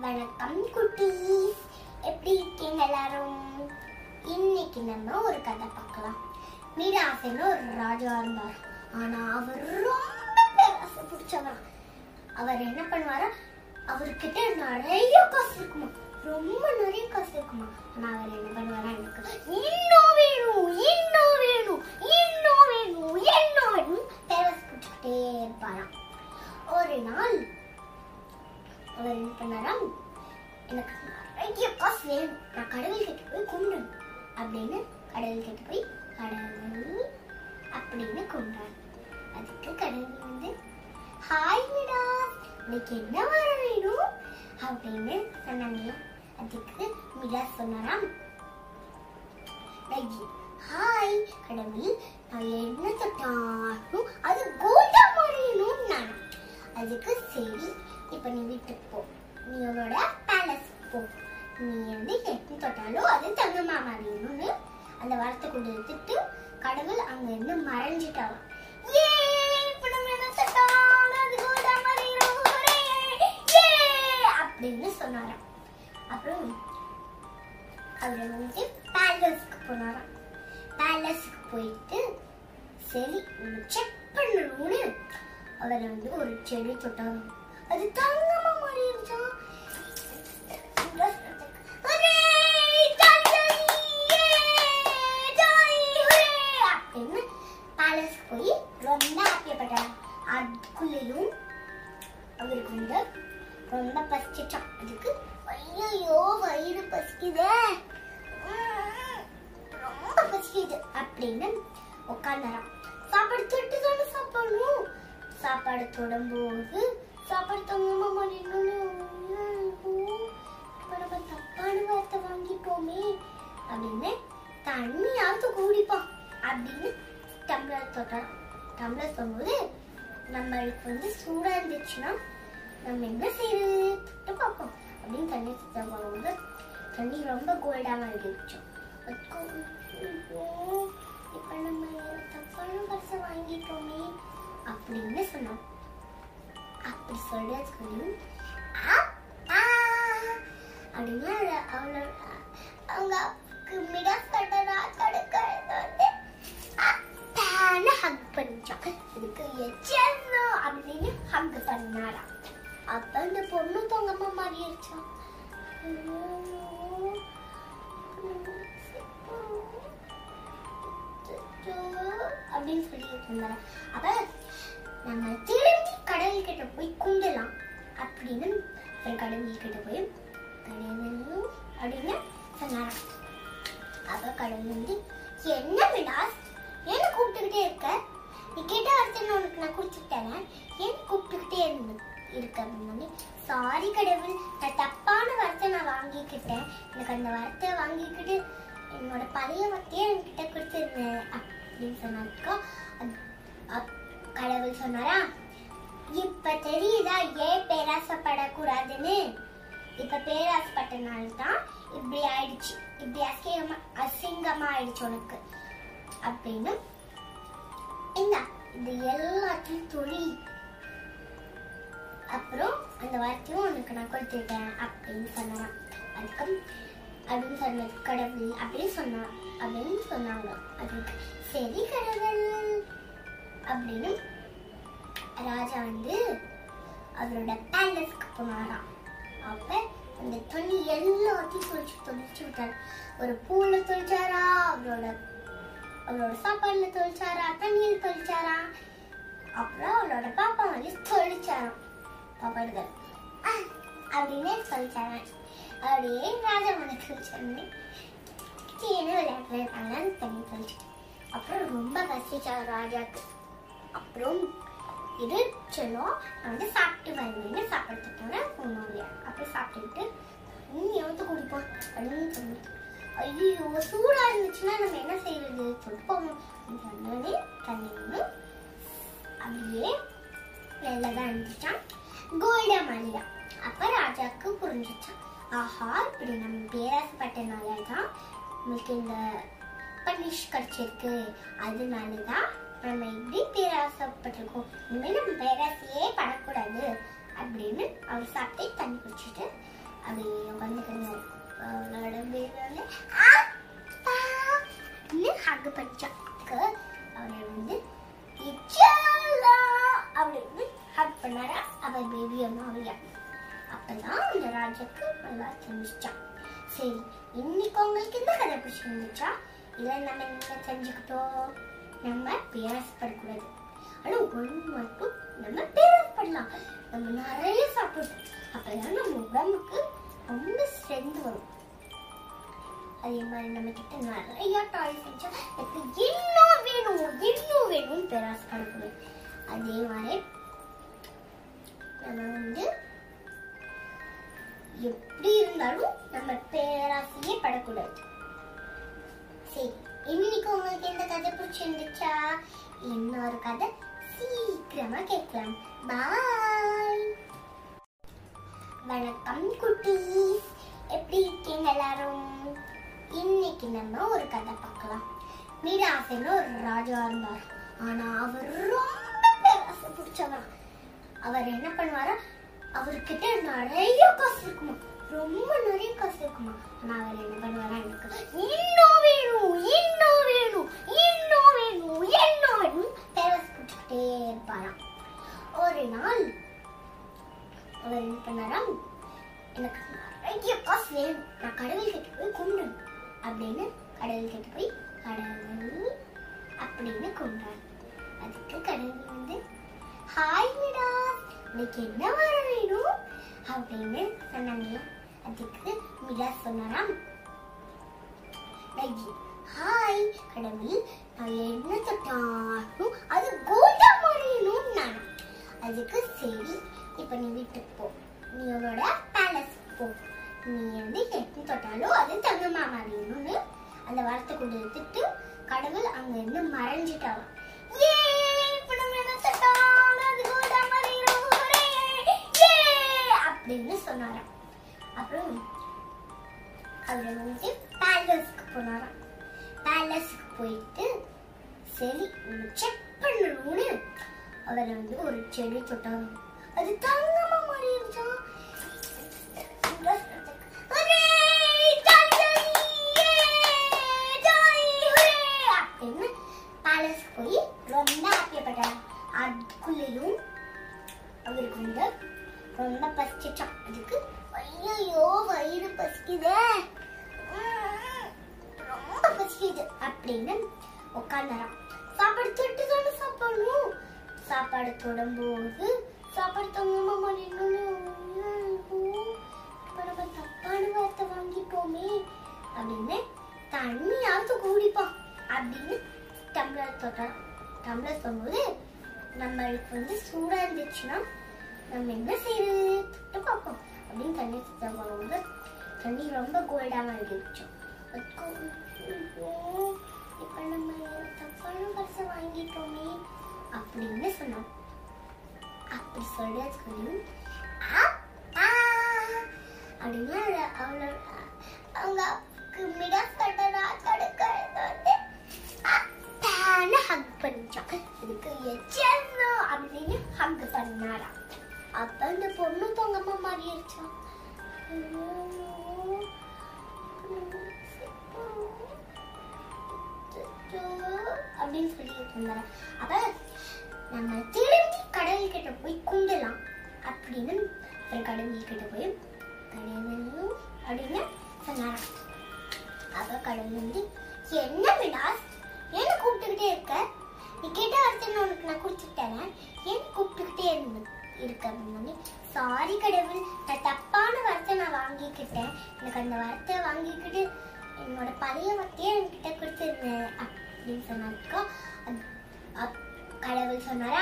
வணக்கம் குட்டீஸ். எப்படி இருக்கீங்க எல்லாரும்? இன்னைக்கு நம்ம ஒரு கதை பார்க்கலாம். மீராசைன்னு ஒரு ராஜா இருந்தார். ஆனா அவர் ரொம்ப பேராசை பிடிச்சவர். அவர் என்ன பண்ணுவாரா? அவர்கிட்ட நிறைய காசு இருக்குமா? ரொம்ப நிறைய காசு இருக்குமா? ஆனா அவர் என்ன பண்ணுவாரா? எனக்கு இன்னும் வேணும் இன்னும் எனக்கு நிறைய காசு வேணும். நான் கடவுள் கிட்ட போய் கும்பிடணும். அப்படின்னு கடவுள் கிட்ட போய் கடவுள் அப்படின்னு கொண்டாடு அதுக்கு கடவுள் வந்து ஹாய் விடா உனக்கு என்ன வர வேணும்? அப்படின்னு சொன்னாங்க. அதுக்கு மிடா சொன்னாராம். ஹாய் கடவுள் நான் என்ன தொட்டாலும் அது கோல்டா மாறிடணும் நான் அதுக்கு சரி இப்போ நீ வீட்டுக்கு போ. நீ உன்னோட பேலஸ் போ நீ வந்து எட்டு தொட்டாலும் அது தங்கமா மாறிடணும்னு அந்த வார்த்தை கொண்டு எடுத்துட்டு கடவுள் அங்க இருந்து மறைஞ்சிட்டாராம் ஏ இப்போ நம்ம என்ன தொட்டாலும் அது கோல்டா மாறிடும் ஏ அப்படின்னு சொன்னாராம் அப்புறம் அவர் வந்து பேலஸ்க்கு போனாராம் பேலஸ்க்கு போயிட்டு சரி நம்ம செக் பண்ணணும்னு அவர் வந்து ஒரு செடி தொட்டாராம் அது தங்கமா அப்படின்னு உட்காந்துறான் சாப்பாடு தொட்டு தானே சாப்பிடணும்? சாப்பாடு தொடும்போது சாப்பாடு தொங்காம மாறிடணும்னு ஐயோ, நம்ம தப்பான வார்த்தை வாங்கிட்டோமே அப்படின்னு தண்ணியாவது குடிப்போம் அப்படின்னு டம்ளர் தொட்டான். டம்ளர் தொங்கும்போது நம்மளுக்கு வந்து சூடாக இருந்துச்சுன்னா நம்ம என்ன செய்யறது தொட்டு பார்ப்போம் அப்படின்னு தண்ணி சுத்தம் போகும்போது தண்ணி ரொம்ப கோல்டா மாறிடுச்சு. இப்ப நம்ம தப்பான பரிசை வாங்கிட்டோமே அப்படின்னு சொன்னோம் அப்படி சொல்றதுக்கு அப்படின்னா அவளோட அவங்க மிடாஸ் கட்ட ராஜோட வந்து ஹக் பண்ணிச்சான் இதுக்கு அப்படின்னு ஹக் பண்ணாராம் அப்ப அந்த பொண்ணு தொங்கம்மா மாறிடுச்சான் அப்படின்னு சொல்லிட்டு இருந்தாராம் அப்ப நம்ம திரும்பி கடவுள் கிட்ட போய் குண்டலாம் அப்படின்னு ஒரு கடவுள் கிட்ட போய் கடவுள் அப்படின்னு சொன்னாராம் அப்ப கடவுள் வந்து என்ன விடாஸ் என்ன கூப்பிட்டுக்கிட்டே இருக்க? நீ கேட்ட வார்த்தை உனக்கு நான் குடிச்சுட்டேன் ஏன் கூப்பிட்டுக்கிட்டே இருந்து இருக்க? அப்படின்னு சாரி கடவுள் நான் தப்பான வார்த்தை நான் வாங்கிக்கிட்டேன். எனக்கு அந்த வார்த்தை வாங்கிக்கிட்டு என்னோட பழைய வார்த்தையை என்கிட்ட கொடுத்துருந்தேன் அப்படின்னு சொன்னாக்கா கடவுள் சொன்னாரா? இப்ப தெரியுதா? ஏன் பேராசப்படக்கூடாதுன்னு? இப்ப பேராசப்பட்டனால தான் இப்படி ஆயிடுச்சு. இப்படி அசிங்கமா அசிங்கமா ஆயிடுச்சு உனக்கு. அப்படின்னு இந்த இது எல்லாத்தையும் துளி அப்புறம் அந்த வார்த்தையும் உனக்கு நான் கொடுத்துருக்கேன் அப்படின்னு சொன்னாராம். அதுக்கு அப்படின்னு சொன்ன கடவுள் அப்படின்னு சொன்னா அப்படின்னு சொன்னாங்க. அதுக்கு சரி கடவுள் அப்படின்னு ராஜா வந்து அவரோட பேலஸ்க்கு போனாராம். அப்ப அந்த துணி எல்லாத்தையும் தொழிச்சு தொழிச்சு விட்டாரு. ஒரு பூல தொழிச்சாரா அவரோட அவரோட சாப்பாடுல தொழிச்சாரா தண்ணியில் தொழிச்சாரா அப்புறம் அவரோட பாப்பா வந்து தொழிச்சாராம் பாப்பாடுகள் அப்படின்னு தொழிச்சாராம் அப்படியே ராஜா வந்து தொழிச்சாருன்னு என்ன விளையாட்டுல தண்ணி தொழிச்சு அப்புறம் ரொம்ப பசிச்சா ராஜாக்கு. அப்புறம் இது சொல்லும் நான் வந்து சாப்பிட்டு வருவேன்னு சாப்பிட்டு போனேன் உணவு அப்புறம் சாப்பிட்டுட்டு தண்ணி எவ்வளோ குடிப்போம் அப்படின்னு சொல்லிட்டு ஐயோ சூடாக இருந்துச்சுன்னா நம்ம என்ன செய்யறது சொல்லிப்போம் சொன்னோடனே தண்ணி ஒன்று அப்படியே வெள்ளதான் இருந்துச்சான் கோல்டா மாறிடா அப்ப ராஜாவுக்கு புரிஞ்சுச்சான். ஆஹா இப்படி நம்ம பேராசப்பட்டனால தான் நம்மளுக்கு இந்த பனிஷ் கிடைச்சிருக்கு. அதனால தான் நம்ம இப்படி பேராசப்பட்டிருக்கோம். இனிமேல் நம்ம பேராசையே படக்கூடாது அப்படின்னு அவர் சாப்பிட்டே தண்ணி குடிச்சிட்டு அப்படி உட்காந்துக்கிறாரு அவளோட பேர் வந்து ஹக் பண்ணிச்சாக்கு. அவரை வந்து அப்படின்னு ஹக் பண்ணாரா? அவர் பேபி அம்மாவையா? அப்பதான் அந்த ராஜாக்கு நல்லா தெரிஞ்சிச்சான் சரி இன்னைக்கு உங்களுக்கு இந்த கதை பிடிச்சிருந்துச்சா இல்ல நம்ம என்ன தெரிஞ்சுக்கிட்டோம்? நம்ம பேசப்படக்கூடாது ஆனா ஒன்று மட்டும் நம்ம பேசப்படலாம் நம்ம நிறைய சாப்பிடணும் அப்பதான் நம்ம உடம்புக்கு ரொம்ப ஸ்ட்ரென்த் வரும். அதே மாதிரி நம்ம கிட்ட நிறைய டாய்ஸ் இருந்துச்சா சீக்கிரமா பாய். வணக்கம் குட்டீஸ். எப்படி இருக்கீங்க எல்லாரும்? இன்னைக்கு நம்ம ஒரு கதை பார்க்கலாம். மீராசைன்னு ஒரு ராஜா இருந்தார். ஆனா அவர் ரொம்ப பேராசை பிடிச்சவர். அவர் என்ன பண்ணுவாரா? அவர்கிட்ட நிறைய காசு இருக்குமா? ரொம்ப நிறைய காசு இருக்குமா? ஆனா அவர் என்ன பண்ணுவாரா? எனக்கு இன்னும் வேணும் இன்னும் எனக்கு நிறைய காசு வேணும். நான் கடவுள் கிட்ட போய் கும்பிடணும். அப்படின்னு கடவுள் கிட்ட போய் கடவுள் அப்படின்னு கும்பிட்டார் அதுக்கு கடவுள் வந்து ஹாய் மேடா உனக்கு என்ன வர வேணும்? அப்படின்னு சொன்னாங்க. அதுக்கு மிடா சொன்னாராம். ஹாய் கடவுள். நான் என்ன தொட்டாலும் அது கோல்டா மாறிடணும் நான் அதுக்கு சரி இப்போ நீ வீட்டுக்கு போ. நீ உன்னோட பேலஸ் போ நீ வந்து எட்டு தொட்டாலும் அது தங்கமா மாறிடணும்னு அந்த வரத்தை கொண்டு எடுத்துட்டு கடவுள் அங்க இருந்து மறைஞ்சிட்டாலும் ஏ இப்ப நம்ம என்ன தொட்டாலும் அது கோல்டா மாறிடும் ஏ அப்படின்னு சொன்னாராம் அப்புறம் அவர் வந்து பேலஸ்க்கு போனாராம் பேலஸ்க்கு போயிட்டு சரி செக் பண்ணணும்னு அவரை வந்து ஒரு செடி தொட்டாங்க அது தங்கமா மாறிடுச்சான் அப்படின்னு உட்காந்துறான் சாப்பாடு தொட்டு தானே சாப்பிடணும்? சாப்பாடு தொடும்போது சாப்பாடு தொங்காம மாறிடணும்னு நம்ம தப்பான வார்த்தை வாங்கிப்போமே அப்படின்னு தண்ணியாவது கூடிப்போம் அப்படின்னு டம்ளர் தொட்டான் டம்ளர் தொங்கும்போது நம்மளுக்கு வந்து சூடா இருந்துச்சுன்னா நம்ம என்ன செய்யறது தொட்டு பார்ப்போம் அப்படின்னு தண்ணி சுத்தம் போகும்போது தண்ணி ரொம்ப கோல்டா மாறிடுச்சு இப்ப நம்ம தப்பான பரிசை வாங்கிட்டோமே அப்படின்னு சொன்னோம் அப்படி சொல்றதுக்கு அப்பா! அப்படின்னு அவ- அவளோட அவங்க அப்பாவுக்கு மிடாஸ் கட்டரா கடுக்கிறது வந்து ஹக் பண்ணிச்சான். இதுக்கு எச்சனோ அப்படின்னு ஹக் பண்ணாராம். அப்ப இந்த பொண்ணு தொங்கம்மா மாறிடுச்சா அப்படின்னு சொல்லிட்டு இருந்தாரு. அப்ப நம்ம திரும்பி கடவுள் கிட்ட போய் குண்டலாம் அப்படின்னு ஒரு கடவுள் கிட்ட போய் கடவுள் அப்படின்னு சொன்னாராம். அப்ப கடவுள் வந்து என்ன விடாஸ் என்ன கூப்பிட்டுக்கிட்டே இருக்க? நீ கேட்ட வார்த்தை நான் உனக்கு நான் கொடுத்துட்டேன். ஏன் கூப்பிட்டுக்கிட்டே இருந்து இருக்க அப்படின்னு சாரி கடவுள் நான் தப்பான வார்த்தை நான் வாங்கிக்கிட்டேன். எனக்கு அந்த வார்த்தை வாங்கிக்கிட்டு என்னோட பழைய வார்த்தையை என்கிட்ட கொடுத்துருந்தேன் அப்படின்னு சொன்னாக்கா கடவுள் சொன்னாரா?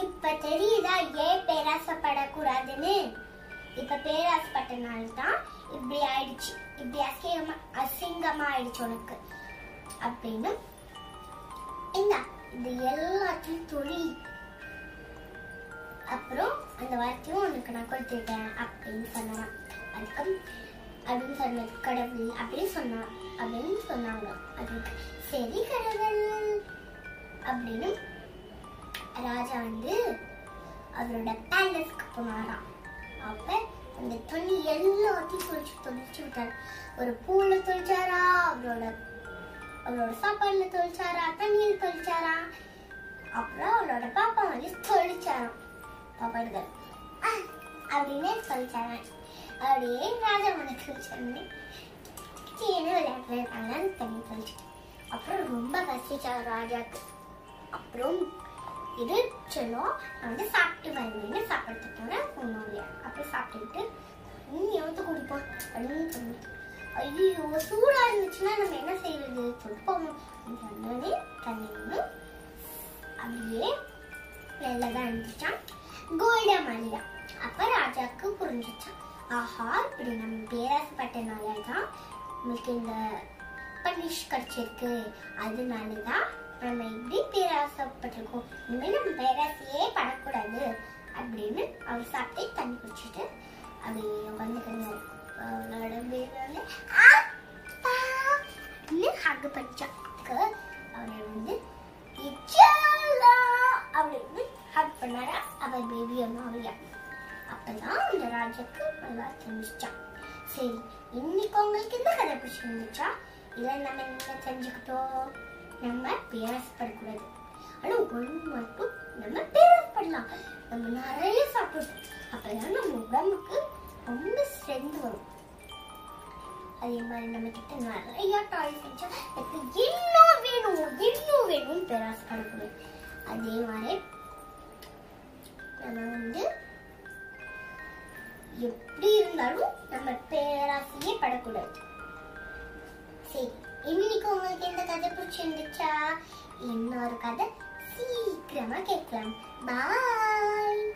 இப்ப தெரியுதா ஏன் பேராசப்படக்கூடாதுன்னு? இப்ப பேராசப்பட்டனால தான் இப்படி ஆயிடுச்சு. இப்படி அசிங்கமா அசிங்கமா ஆயிடுச்சு உனக்கு. அப்படின்னு இந்த இது எல்லாத்தையும் தொழில் அப்புறம் அந்த வார்த்தையும் உனக்கு நான் கொடுத்துருக்கேன் அப்படின்னு சொன்னாராம். அதுக்கு அப்படின்னு சொன்ன கடவுள் அப்படின்னு சொன்னா அப்படின்னு சொன்னாங்க. அதுக்கு சரி கடவுள் அப்படின்னு ராஜா வந்து அவரோட பேலஸ்க்கு போனாராம். அப்ப அந்த தண்ணி எல்லாத்தையும் தொழிச்சு தொழிச்சு விட்டாரு. ஒரு பூல தொழிச்சாரா அவரோட அவரோட சாப்பாடுல தொழிச்சாரா தண்ணியில தொளிச்சாரா அப்புறம் அவளோட பாப்பா வந்து தொழிச்சாராம் பாப்பாடுகள் அப்படின்னு தொளிச்சாராம் அப்படியே ராஜா மனக்கு சொன்னேன். என்ன விளையாடுறாங்க தண்ணி தெளிச்சு. அப்புறம் ரொம்ப பசிச்சா ராஜாக்கு. அப்புறம் இது சொல்லும் நான் வந்து சாப்பிட்டு வருவேன்னு சாப்பிட்டு போனேன் போனோம் அப்புறம் சாப்பிட்டுட்டு தண்ணி எவ்வளோ குடிப்போம் அப்படின்னு சொன்னேன். ஐயோ சூடா இருந்துச்சுன்னா நம்ம என்ன செய்யறது சொல்லிப்போம் தண்ணி தண்ணி அப்படியே நல்லதா இருந்துச்சான் கோல்டா மணியா அப்ப ராஜாக்கு புரிஞ்சுச்சான். ஆஹா இப்படி நம்ம பேராசப்பட்டனால தான் நமக்கு இந்த பனிஷ் கிடைச்சிருக்கு. அதனால தான் நம்ம இப்படி பேராசப்பட்டிருக்கோம் இனிமேல் நம்ம பேராசையே படக்கூடாது அப்படின்னு அவர் சாப்பிட்டு தண்ணி குடிச்சிட்டு அப்படியே உட்காந்துக்கிறாரு அவளோட பேர் வந்து ஹக்கு ஹக் அவரை வந்து அப்படின்னு ஹக் பண்ணாரா? அவர் பேபி அம்மாவையா? அப்பதான் அந்த ராஜாக்கு நல்லா தெரிஞ்சிச்சான் சரி இன்னைக்கு உங்களுக்கு இந்த கதை பிடிச்சிருந்துச்சா இதை நம்ம என்ன தெரிஞ்சுக்கிட்டோம்? நம்ம பேசப்படக்கூடாது ஆனா ஒரு மட்டும் நம்ம பேசப்படலாம் நம்ம நிறைய சாப்பிடணும் அப்பதான் நம்ம உடம்புக்கு ரொம்ப ஸ்ட்ரென்த் வரும். அதே மாதிரி நம்ம கிட்ட நிறைய டாய்ஸ் இருந்துச்சா? எனக்கு இன்னும் வேணும் இன்னும் வேணும்னு பேராசப்படக்கூடாது அதே மாதிரி நம்ம வந்து எப்படி இருந்தாலும் நம்ம பேராசையே படக்கூடாது. சரி இன்னைக்கு உங்களுக்கு எந்த கதை பிடிச்சிருந்துச்சா? இன்னொரு கதை சீக்கிரமா கேட்கலாம். பாய்.